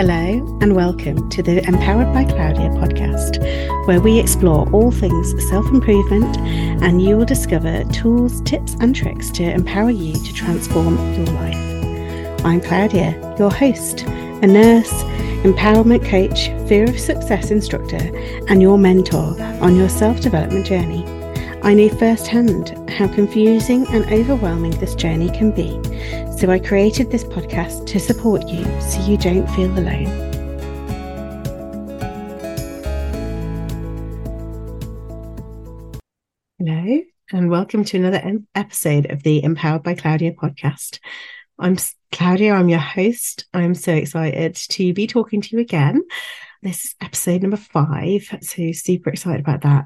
Hello, and welcome to the Empowered by Claudia podcast, where we explore all things self improvement and you will discover tools, tips, and tricks to empower you to transform your life. I'm Claudia, your host, a nurse, empowerment coach, fear of success instructor, and your mentor on your self development journey. I know firsthand how confusing and overwhelming this journey can be so I created this podcast to support you so you don't feel alone. Hello, and welcome to another episode of the Empowered by Claudia podcast. I'm Claudia, I'm your host. I'm so excited to be talking to you again. This is episode number five, so super excited about that.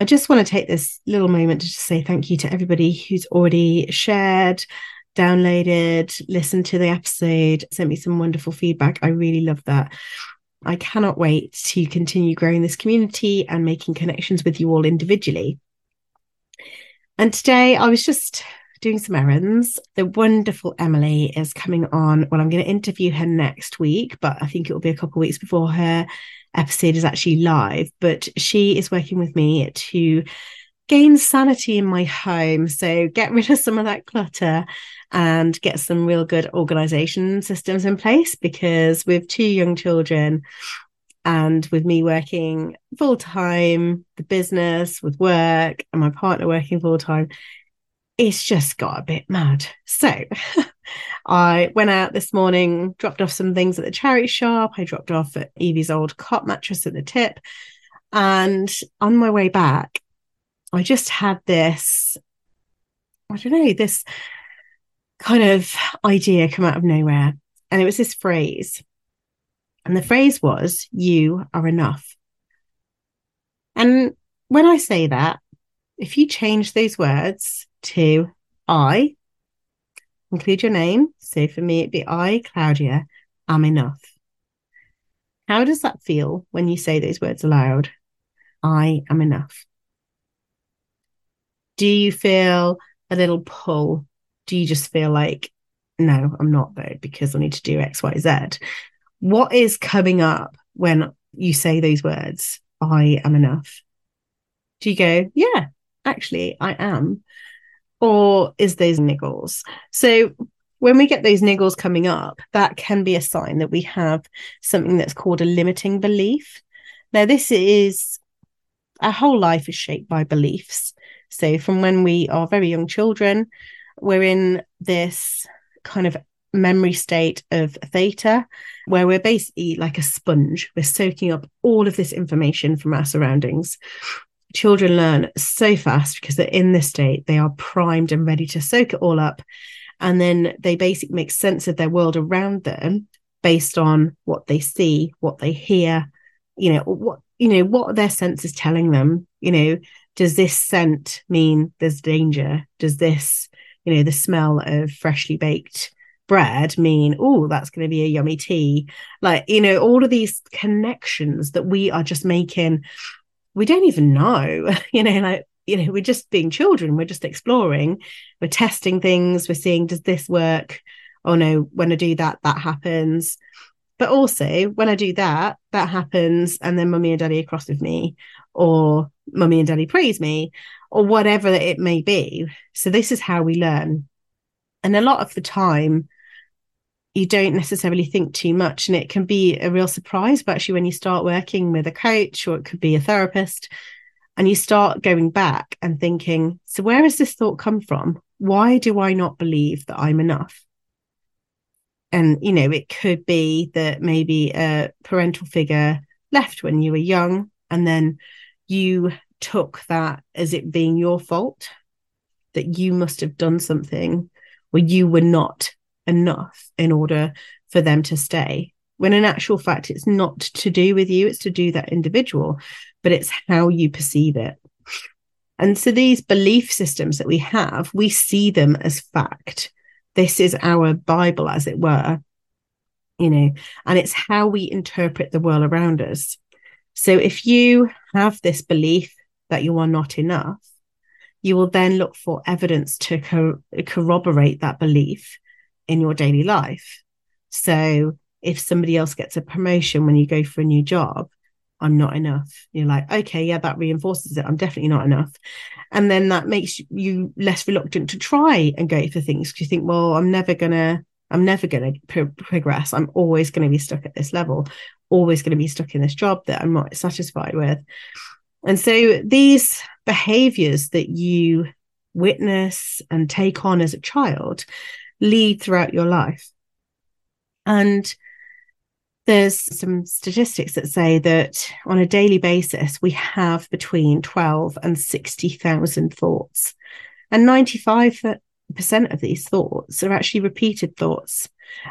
I just want to take this little moment to just say thank you to everybody who's already shared, downloaded, listened to the episode, sent me some wonderful feedback. I really love that. I cannot wait to continue growing this community and making connections with you all individually. And today I was just doing some errands. The wonderful Emily is coming on. Well, I'm going to interview her next week, but I think it will be a couple of weeks before her episode is actually live. But she is working with me to gain sanity in my home. So get rid of some of that clutter and get some real good organization systems in place because with two young children and with me working full time, the business with work and my partner working full time, it's just got a bit mad. So I went out this morning, dropped off some things at the charity shop. I dropped off Evie's old cot mattress at the tip. And on my way back, I just had this, I don't know, this kind of idea come out of nowhere. And it was this phrase. And the phrase was, You are enough. And when I say that, if you change those words to I, include your name. So for me, it'd be I, Claudia, am enough. How does that feel when you say those words aloud? I am enough. Do you feel a little pull do you just feel like, no, I'm not though, because I need to do X, Y, Z? What is coming up when you say those words, I am enough? Do you go, yeah, actually, I am? Or is those niggles? So when we get those niggles coming up, that can be a sign that we have something that's called a limiting belief. Now, this is our whole life is shaped by beliefs. So, from when we are very young children, we're in this kind of memory state of theta where we're basically like a sponge we're soaking up all of this information from our surroundings children learn so fast because they're in this state they are primed and ready to soak it all up. And then they basically make sense of their world around them based on what they see what they hear you know what you know what their senses telling them you know does this scent mean there's danger? Does this you know the smell of freshly baked bread mean oh that's going to be a yummy tea? Like you know all of these connections that we are just making we don't even know you know like you know we're just being children we're just exploring we're testing things we're seeing does this work oh no when i do that that happens but also when i do that that happens and then mummy and daddy are cross with me or mummy and daddy praise me or whatever it may be. So, this is how we learn. And a lot of the time, you don't necessarily think too much, and it can be a real surprise. But actually, when you start working with a coach or it could be a therapist, and you start going back and thinking, so where has this thought come from? Why do I not believe that I'm enough? And, you know, it could be that maybe a parental figure left when you were young, and then you took that as it being your fault, that you must have done something where you were not enough in order for them to stay. When in actual fact, it's not to do with you, it's to do that individual, but it's how you perceive it. And so these belief systems that we have, we see them as fact. This is our Bible, as it were, you know, and it's how we interpret the world around us. So if you have this belief that you are not enough, you will then look for evidence to co- corroborate that belief in your daily life. So if somebody else gets a promotion when you go for a new job, I'm not enough. You're like, okay, yeah, that reinforces it. I'm definitely not enough. And then that makes you less reluctant to try and go for things because you think, well, I'm never going to, I'm never going to pro- progress. I'm always going to be stuck at this level, always going to be stuck in this job that I'm not satisfied with. And so these behaviors that you witness and take on as a child lead throughout your life. And there's some statistics that say that on a daily basis, we have between 12 and 60,000 thoughts. And 95% of these thoughts are actually repeated thoughts.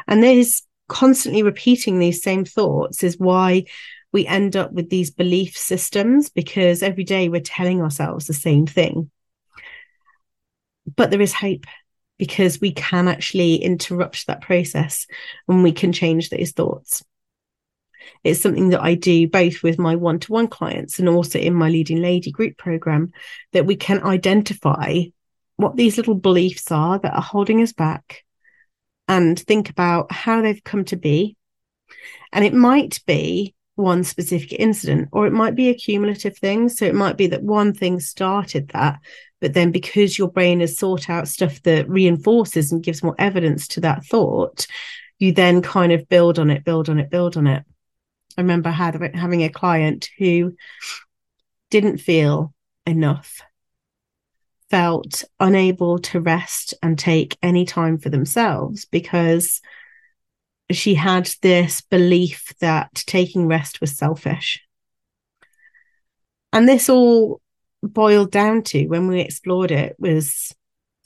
And these constantly repeating these same thoughts is why we end up with these belief systems because every day we're telling ourselves the same thing. But there is hope because we can actually interrupt that process and we can change those thoughts. It's something that I do both with my one to one clients and also in my Leading Lady group program that we can identify what these little beliefs are that are holding us back and think about how they've come to be. And it might be one specific incident, or it might be a cumulative thing. So it might be that one thing started that, but then because your brain has sought out stuff that reinforces and gives more evidence to that thought, you then kind of build on it, build on it, build on it. I remember having a client who didn't feel enough, felt unable to rest and take any time for themselves because she had this belief that taking rest was selfish. And this all boiled down to when we explored it was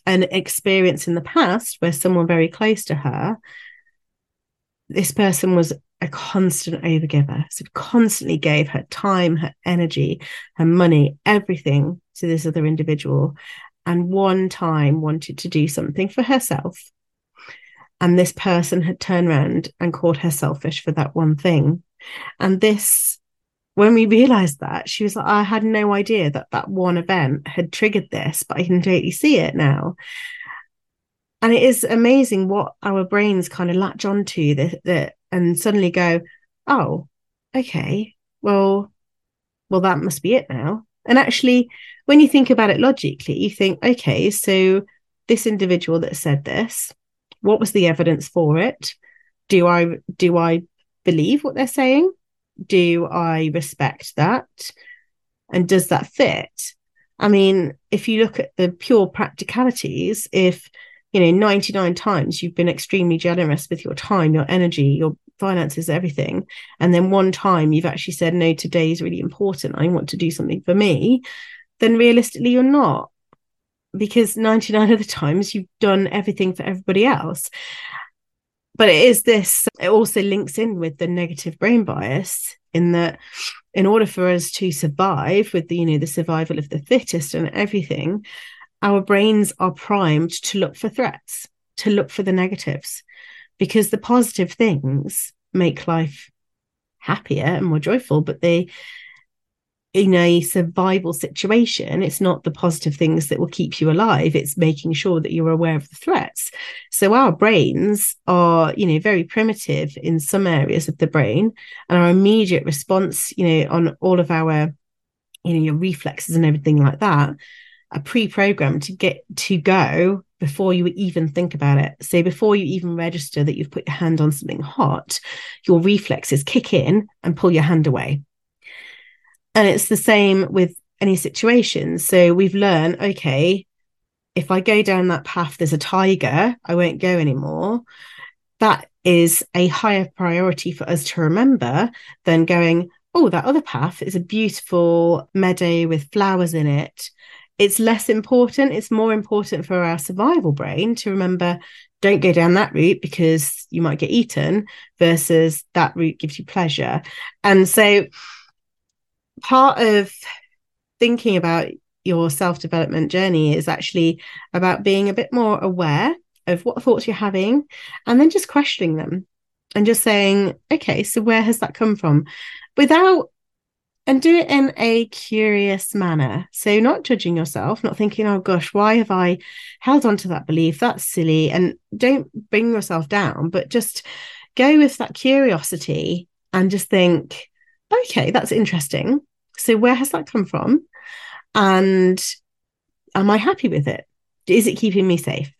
an experience in the past where someone very close to her, this person was a constant overgiver. So constantly gave her time, her energy, her money, everything to this other individual. And one time wanted to do something for herself and this person had turned around and called her selfish for that one thing and this when we realized that she was like i had no idea that that one event had triggered this but i can totally see it now. And it is amazing what our brains kind of latch onto that that and suddenly go oh okay. Well well that must be it now. And actually when you think about it logically you think okay so this individual that said this what was the evidence for it? Do i do i believe what they're saying do i respect that? And does that fit? I mean if you look at the pure practicalities if you know 99 times you've been extremely generous with your time your energy your finances everything and then one time you've actually said no today is really important. I want to do something for me then realistically you're not because 99 of the times you've done everything for everybody else. But it is this, it also links in with the negative brain bias in that in order for us to survive with the, you know, the survival of the fittest and everything, our brains are primed to look for threats, to look for the negatives, because the positive things make life happier and more joyful, but they in a survival situation, it's not the positive things that will keep you alive. It's making sure that you're aware of the threats. So our brains are, you know, very primitive in some areas of the brain, and our immediate response, you know, on all of our, you know, your reflexes and everything like that are pre-programmed to get to go before you even think about it. So before you even register that you've put your hand on something hot, your reflexes kick in and pull your hand away and it's the same with any situation. So we've learned, okay, if I go down that path, there's a tiger, I won't go anymore. That is a higher priority for us to remember than going, oh, that other path is a beautiful meadow with flowers in it. It's less important. It's more important for our survival brain to remember don't go down that route because you might get eaten versus that route gives you pleasure. And so, part of thinking about your self development journey is actually about being a bit more aware of what thoughts you're having and then just questioning them and just saying, okay, so where has that come from? Without and do it in a curious manner. So, not judging yourself, not thinking, oh gosh, why have I held on to that belief? That's silly. And don't bring yourself down, but just go with that curiosity and just think, okay, that's interesting. So, where has that come from? And am I happy with it? Is it keeping me safe?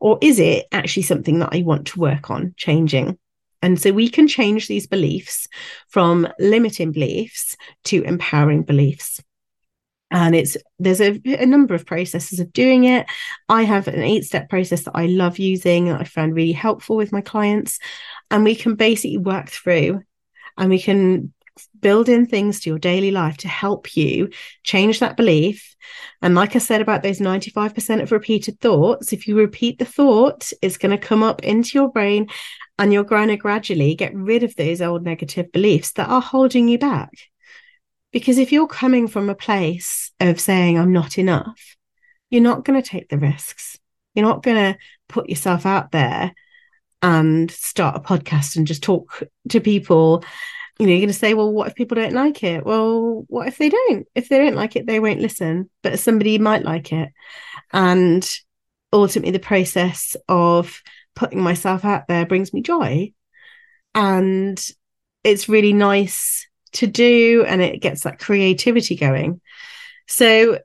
Or is it actually something that I want to work on changing? And so we can change these beliefs from limiting beliefs to empowering beliefs. And it's there's a, a number of processes of doing it. I have an eight step process that I love using that I found really helpful with my clients. And we can basically work through and we can build in things to your daily life to help you change that belief. And like I said about those 95% of repeated thoughts, if you repeat the thought, it's going to come up into your brain and you're going to gradually get rid of those old negative beliefs that are holding you back. Because if you're coming from a place of saying, I'm not enough, you're not going to take the risks. You're not going to put yourself out there and start a podcast and just talk to people you know, you're going to say, well, what if people don't like it? Well, what if they don't? If they don't like it, they won't listen, but somebody might like it. And ultimately, the process of putting myself out there brings me joy. And it's really nice to do, and it gets that creativity going. So,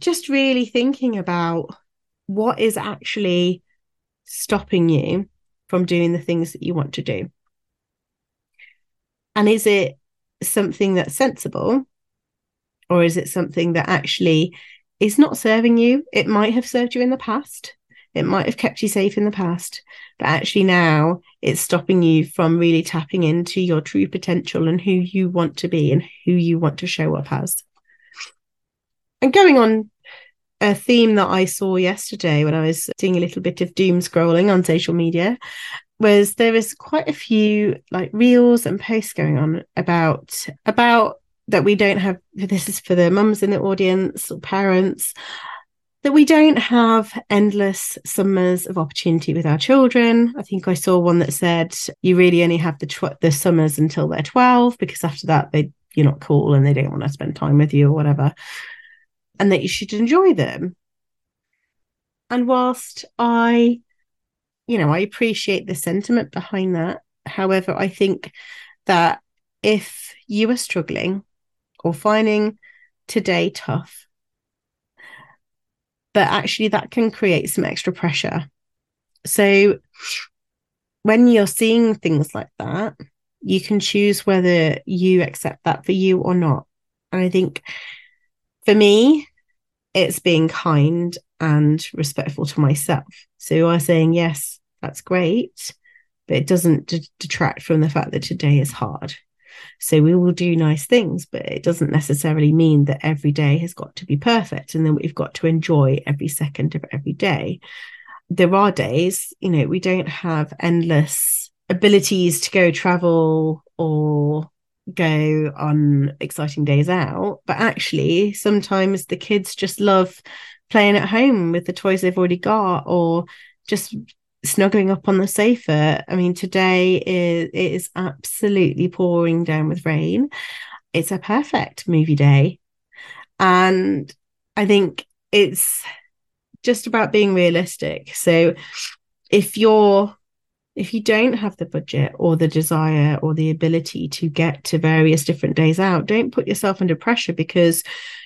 just really thinking about what is actually stopping you from doing the things that you want to do. And is it something that's sensible? Or is it something that actually is not serving you? It might have served you in the past. It might have kept you safe in the past, but actually now it's stopping you from really tapping into your true potential and who you want to be and who you want to show up as. And going on a theme that I saw yesterday when I was doing a little bit of doom scrolling on social media was there was quite a few like reels and posts going on about about that we don't have this is for the mums in the audience or parents that we don't have endless summers of opportunity with our children. I think I saw one that said you really only have the tw- the summers until they're 12 because after that they you're not cool and they don't want to spend time with you or whatever. And that you should enjoy them. And whilst I you know, I appreciate the sentiment behind that. However, I think that if you are struggling or finding today tough, but actually that can create some extra pressure. So when you're seeing things like that, you can choose whether you accept that for you or not. And I think for me, it's being kind and respectful to myself. So you are saying, yes, that's great, but it doesn't d- detract from the fact that today is hard. So we will do nice things, but it doesn't necessarily mean that every day has got to be perfect and then we've got to enjoy every second of every day. There are days, you know, we don't have endless abilities to go travel or go on exciting days out, but actually sometimes the kids just love playing at home with the toys they've already got or just snuggling up on the sofa. I mean, today is it is absolutely pouring down with rain. It's a perfect movie day. And I think it's just about being realistic. So if you're if you don't have the budget or the desire or the ability to get to various different days out, don't put yourself under pressure because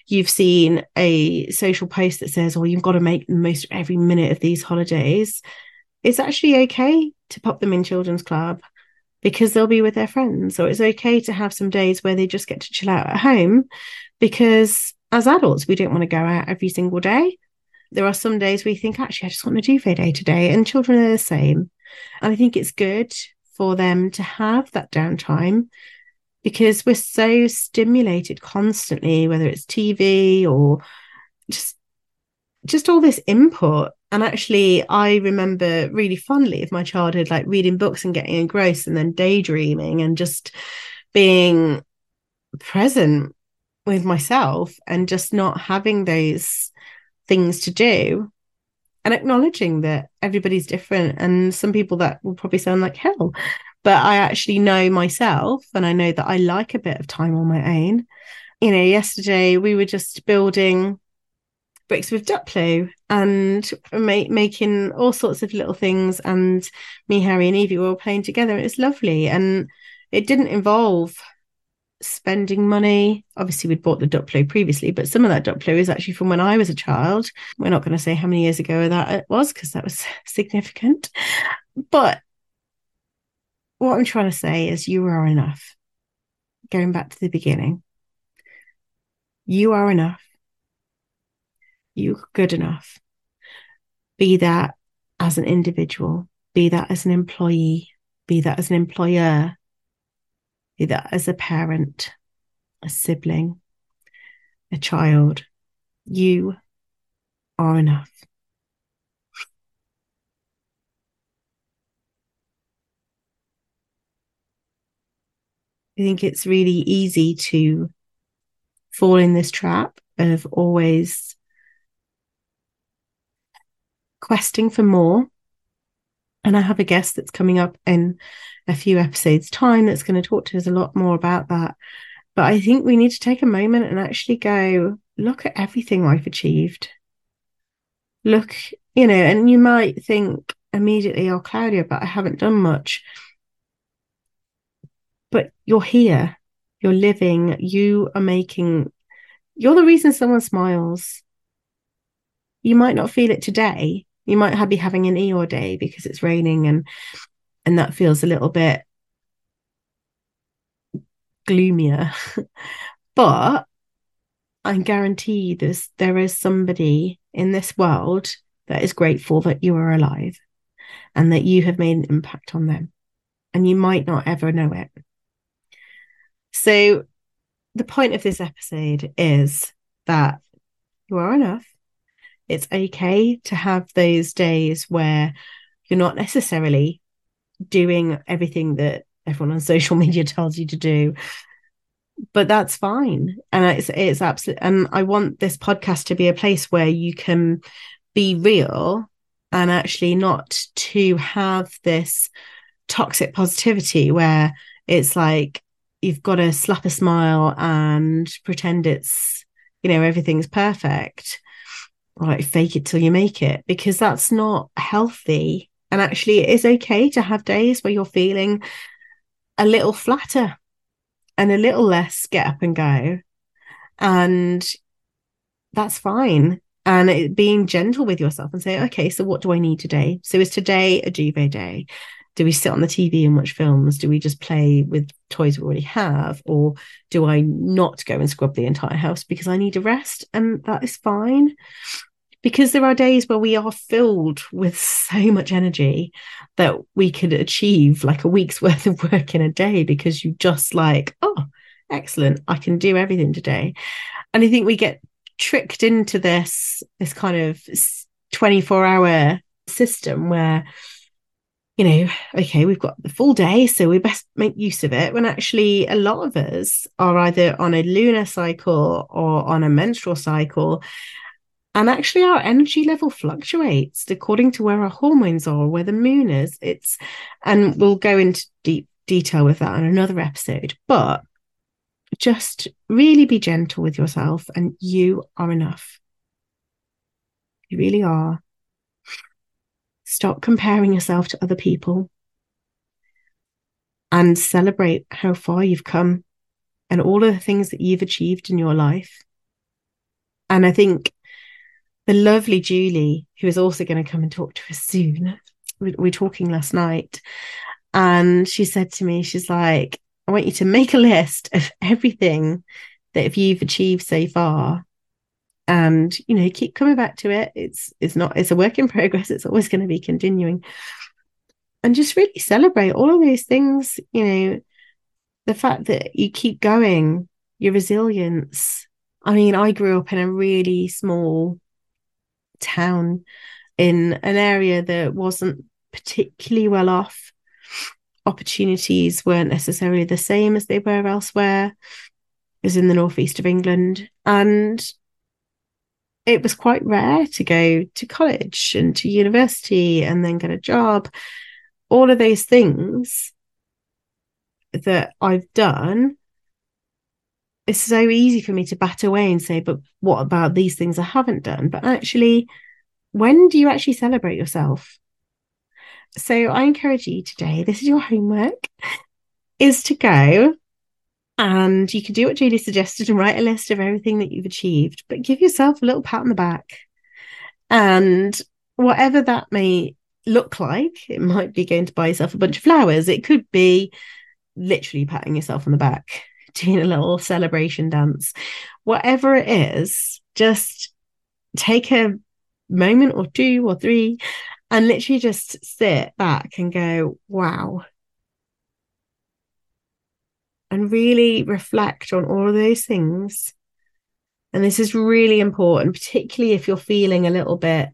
you've seen a social post that says, Oh, you've got to make the most of every minute of these holidays. It's actually okay to pop them in children's club because they'll be with their friends or it's okay to have some days where they just get to chill out at home because as adults we don't want to go out every single day. There are some days we think actually i just want a duvet day today and children are the same and i think it's good for them to have that downtime because we're so stimulated constantly whether it's tv or just just all this input. And actually i remember really fondly of my childhood like reading books and getting engrossed and then daydreaming and just being present with myself and just not having those things to do and acknowledging that everybody's different and some people that will probably sound like hell but i actually know myself and i know that i like a bit of time on my own you know yesterday we were just building bricks with Duplo and ma- making all sorts of little things. And me, Harry, and Evie were all playing together. It was lovely. And it didn't involve spending money. Obviously, we'd bought the Duplo previously, but some of that Duplo is actually from when I was a child. We're not going to say how many years ago that it was because that was significant. But what I'm trying to say is, you are enough. Going back to the beginning, you are enough. You're good enough. Be that as an individual, be that as an employee, be that as an employer, that as a parent, a sibling, a child. You are enough. I think it's really easy to fall in this trap of always questing for more. And I have a guest that's coming up in a few episodes' time that's going to talk to us a lot more about that. But I think we need to take a moment and actually go look at everything I've achieved. Look, you know, and you might think immediately, oh, Claudia, but I haven't done much but you're here, you're living, you are making, you're the reason someone smiles. You might not feel it today. You might be having an Eeyore day because it's raining and and that feels a little bit gloomier. but I guarantee this there is somebody in this world that is grateful that you are alive and that you have made an impact on them. And you might not ever know it. So, the point of this episode is that you are enough. It's okay to have those days where you're not necessarily doing everything that everyone on social media tells you to do but that's fine. And it's it's absolutely and i want this podcast to be a place where you can be real and actually not to have this toxic positivity where it's like you've got to slap a smile and pretend it's you know everything's perfect like fake it till you make it because that's not healthy. And actually it is okay to have days where you're feeling a little flatter and a little less get up and go. And that's fine. And it, being gentle with yourself and say okay so what do i need today? So is today a duvet day do we sit on the TV and watch films? Do we just play with toys we already have? Or do I not go and scrub the entire house because I need a rest? And that is fine. Because there are days where we are filled with so much energy that we could achieve like a week's worth of work in a day because you just like, oh, excellent, I can do everything today. And I think we get tricked into this this kind of 24 hour system where you know, okay, we've got the full day, so we best make use of it. When actually, a lot of us are either on a lunar cycle or on a menstrual cycle. And actually, our energy level fluctuates according to where our hormones are, where the moon is. It's, and we'll go into deep detail with that in another episode. But just really be gentle with yourself, and you are enough. You really are. Stop comparing yourself to other people and celebrate how far you've come and all of the things that you've achieved in your life. And I think the lovely Julie, who is also going to come and talk to us soon, we were talking last night, and she said to me, she's like, I want you to make a list of everything that if you've achieved so far and you know keep coming back to it. It's it's not it's a work in progress. It's always going to be continuing. And just really celebrate all of those things you know the fact that you keep going your resilience. I mean i grew up in a really small town in an area that wasn't particularly well off. Opportunities weren't necessarily the same as they were elsewhere. It was in the northeast of england. And it was quite rare to go to college and to university and then get a job. All of those things that I've done it's so easy for me to bat away and say, but what about these things I haven't done? But actually, when do you actually celebrate yourself? So I encourage you today, this is your homework, is to go and you can do what Julie suggested and write a list of everything that you've achieved, but give yourself a little pat on the back. And whatever that may look like, it might be going to buy yourself a bunch of flowers. It could be literally patting yourself on the back, doing a little celebration dance. Whatever it is, just take a moment or two or three and literally just sit back and go, wow. And really reflect on all of those things. And this is really important, particularly if you're feeling a little bit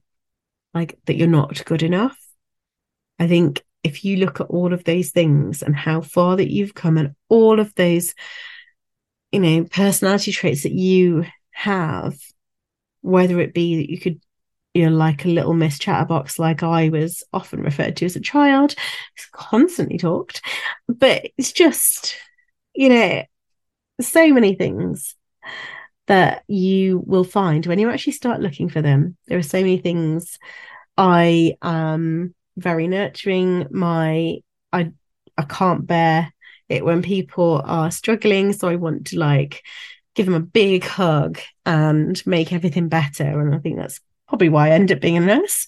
like that you're not good enough. I think if you look at all of those things and how far that you've come and all of those, you know, personality traits that you have, whether it be that you could you know, like a little Miss Chatterbox, like I was often referred to as a child, constantly talked. But it's just, you know, so many things that you will find when you actually start looking for them. There are so many things. I am very nurturing. My I I can't bear it when people are struggling, so I want to like give them a big hug and make everything better. And I think that's probably why I end up being a nurse.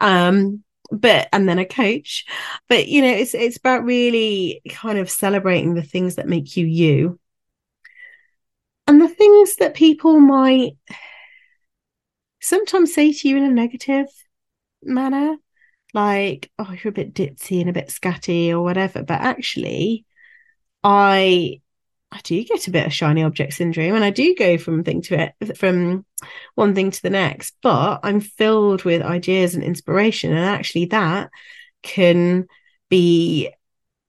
Um, but and then a coach. But you know, it's it's about really kind of celebrating the things that make you you. And the things that people might sometimes say to you in a negative manner, like, oh, you're a bit ditzy and a bit scatty or whatever. But actually, I I do get a bit of shiny object syndrome and I do go from thing to it from one thing to the next, but I'm filled with ideas and inspiration. And actually that can be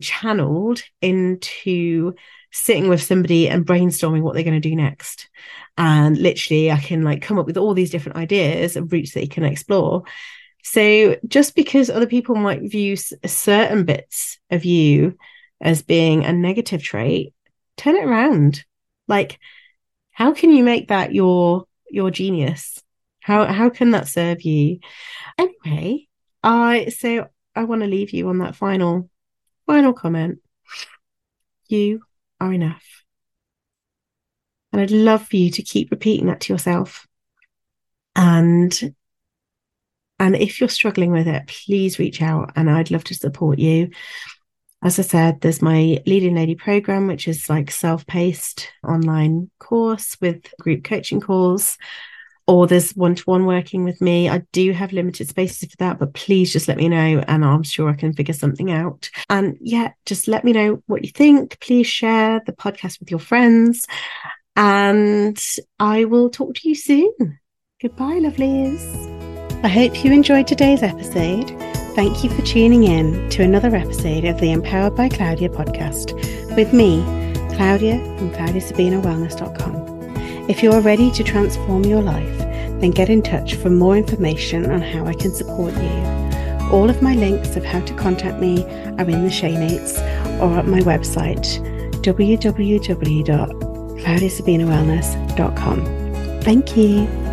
channeled into sitting with somebody and brainstorming what they're going to do next. And literally I can like come up with all these different ideas and routes that you can explore. So just because other people might view certain bits of you as being a negative trait turn it around. Like, how can you make that your your genius? How how can that serve you? Anyway, I so I want to leave you on that final final comment. You are enough. And I'd love for you to keep repeating that to yourself. And and if you're struggling with it, please reach out and I'd love to support you as I said, there's my Leading Lady program, which is like self paced online course with group coaching calls, or there's one to one working with me. I do have limited spaces for that, but please just let me know and I'm sure I can figure something out. And yeah, just let me know what you think. Please share the podcast with your friends. And I will talk to you soon. Goodbye, lovelies. I hope you enjoyed today's episode. Thank you for tuning in to another episode of the Empowered by Claudia podcast with me, Claudia from ClaudiaSabinaWellness.com. If you are ready to transform your life, then get in touch for more information on how I can support you. All of my links of how to contact me are in the show notes or at my website, www.claudiasabinawellness.com. Thank you.